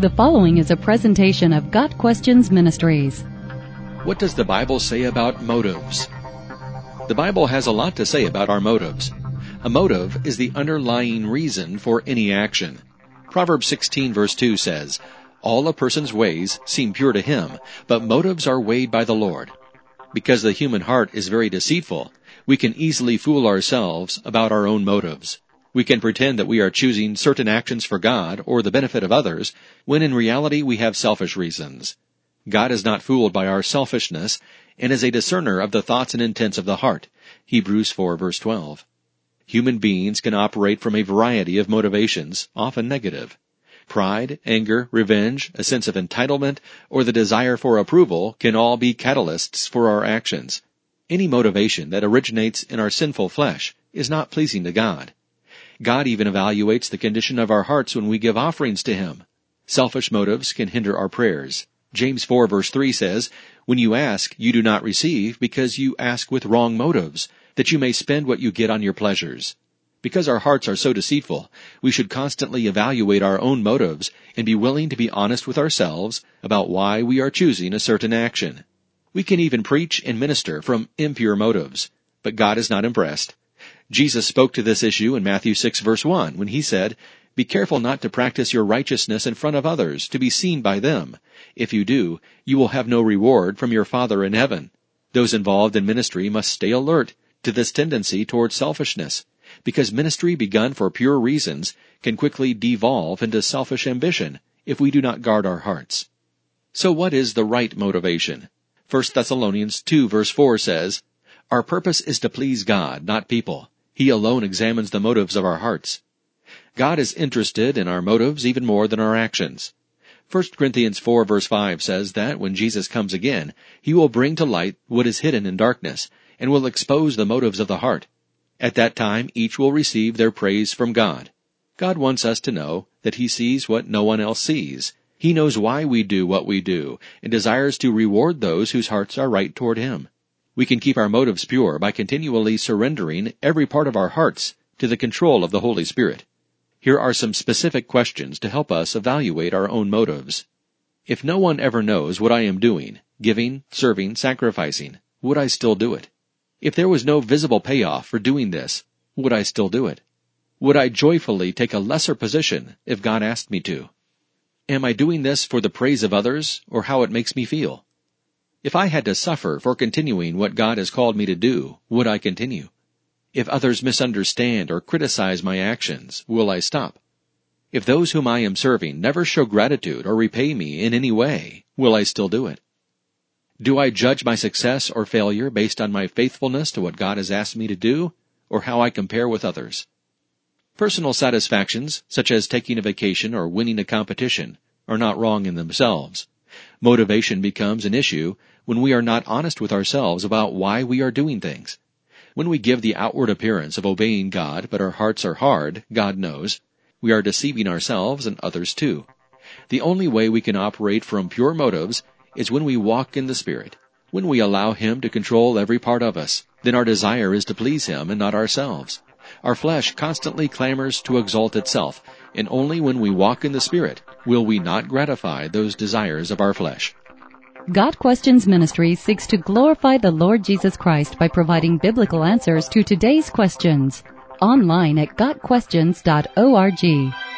The following is a presentation of Got Questions Ministries. What does the Bible say about motives? The Bible has a lot to say about our motives. A motive is the underlying reason for any action. Proverbs 16 verse 2 says, All a person's ways seem pure to him, but motives are weighed by the Lord. Because the human heart is very deceitful, we can easily fool ourselves about our own motives. We can pretend that we are choosing certain actions for God or the benefit of others, when in reality we have selfish reasons. God is not fooled by our selfishness and is a discerner of the thoughts and intents of the heart. Hebrews 4 verse 12. Human beings can operate from a variety of motivations, often negative. Pride, anger, revenge, a sense of entitlement, or the desire for approval can all be catalysts for our actions. Any motivation that originates in our sinful flesh is not pleasing to God. God even evaluates the condition of our hearts when we give offerings to Him. Selfish motives can hinder our prayers. James 4 verse 3 says, When you ask, you do not receive because you ask with wrong motives, that you may spend what you get on your pleasures. Because our hearts are so deceitful, we should constantly evaluate our own motives and be willing to be honest with ourselves about why we are choosing a certain action. We can even preach and minister from impure motives, but God is not impressed. Jesus spoke to this issue in Matthew 6 verse 1 when he said, Be careful not to practice your righteousness in front of others to be seen by them. If you do, you will have no reward from your Father in heaven. Those involved in ministry must stay alert to this tendency toward selfishness, because ministry begun for pure reasons can quickly devolve into selfish ambition if we do not guard our hearts. So what is the right motivation? 1 Thessalonians 2 verse 4 says, Our purpose is to please God, not people. He alone examines the motives of our hearts. God is interested in our motives even more than our actions. 1 Corinthians 4 verse 5 says that when Jesus comes again, He will bring to light what is hidden in darkness, and will expose the motives of the heart. At that time, each will receive their praise from God. God wants us to know that He sees what no one else sees. He knows why we do what we do, and desires to reward those whose hearts are right toward Him. We can keep our motives pure by continually surrendering every part of our hearts to the control of the Holy Spirit. Here are some specific questions to help us evaluate our own motives. If no one ever knows what I am doing, giving, serving, sacrificing, would I still do it? If there was no visible payoff for doing this, would I still do it? Would I joyfully take a lesser position if God asked me to? Am I doing this for the praise of others or how it makes me feel? If I had to suffer for continuing what God has called me to do, would I continue? If others misunderstand or criticize my actions, will I stop? If those whom I am serving never show gratitude or repay me in any way, will I still do it? Do I judge my success or failure based on my faithfulness to what God has asked me to do, or how I compare with others? Personal satisfactions, such as taking a vacation or winning a competition, are not wrong in themselves. Motivation becomes an issue when we are not honest with ourselves about why we are doing things. When we give the outward appearance of obeying God, but our hearts are hard, God knows, we are deceiving ourselves and others too. The only way we can operate from pure motives is when we walk in the Spirit, when we allow Him to control every part of us. Then our desire is to please Him and not ourselves. Our flesh constantly clamors to exalt itself, and only when we walk in the Spirit will we not gratify those desires of our flesh. Got Questions Ministry seeks to glorify the Lord Jesus Christ by providing biblical answers to today's questions. Online at GotQuestions.org.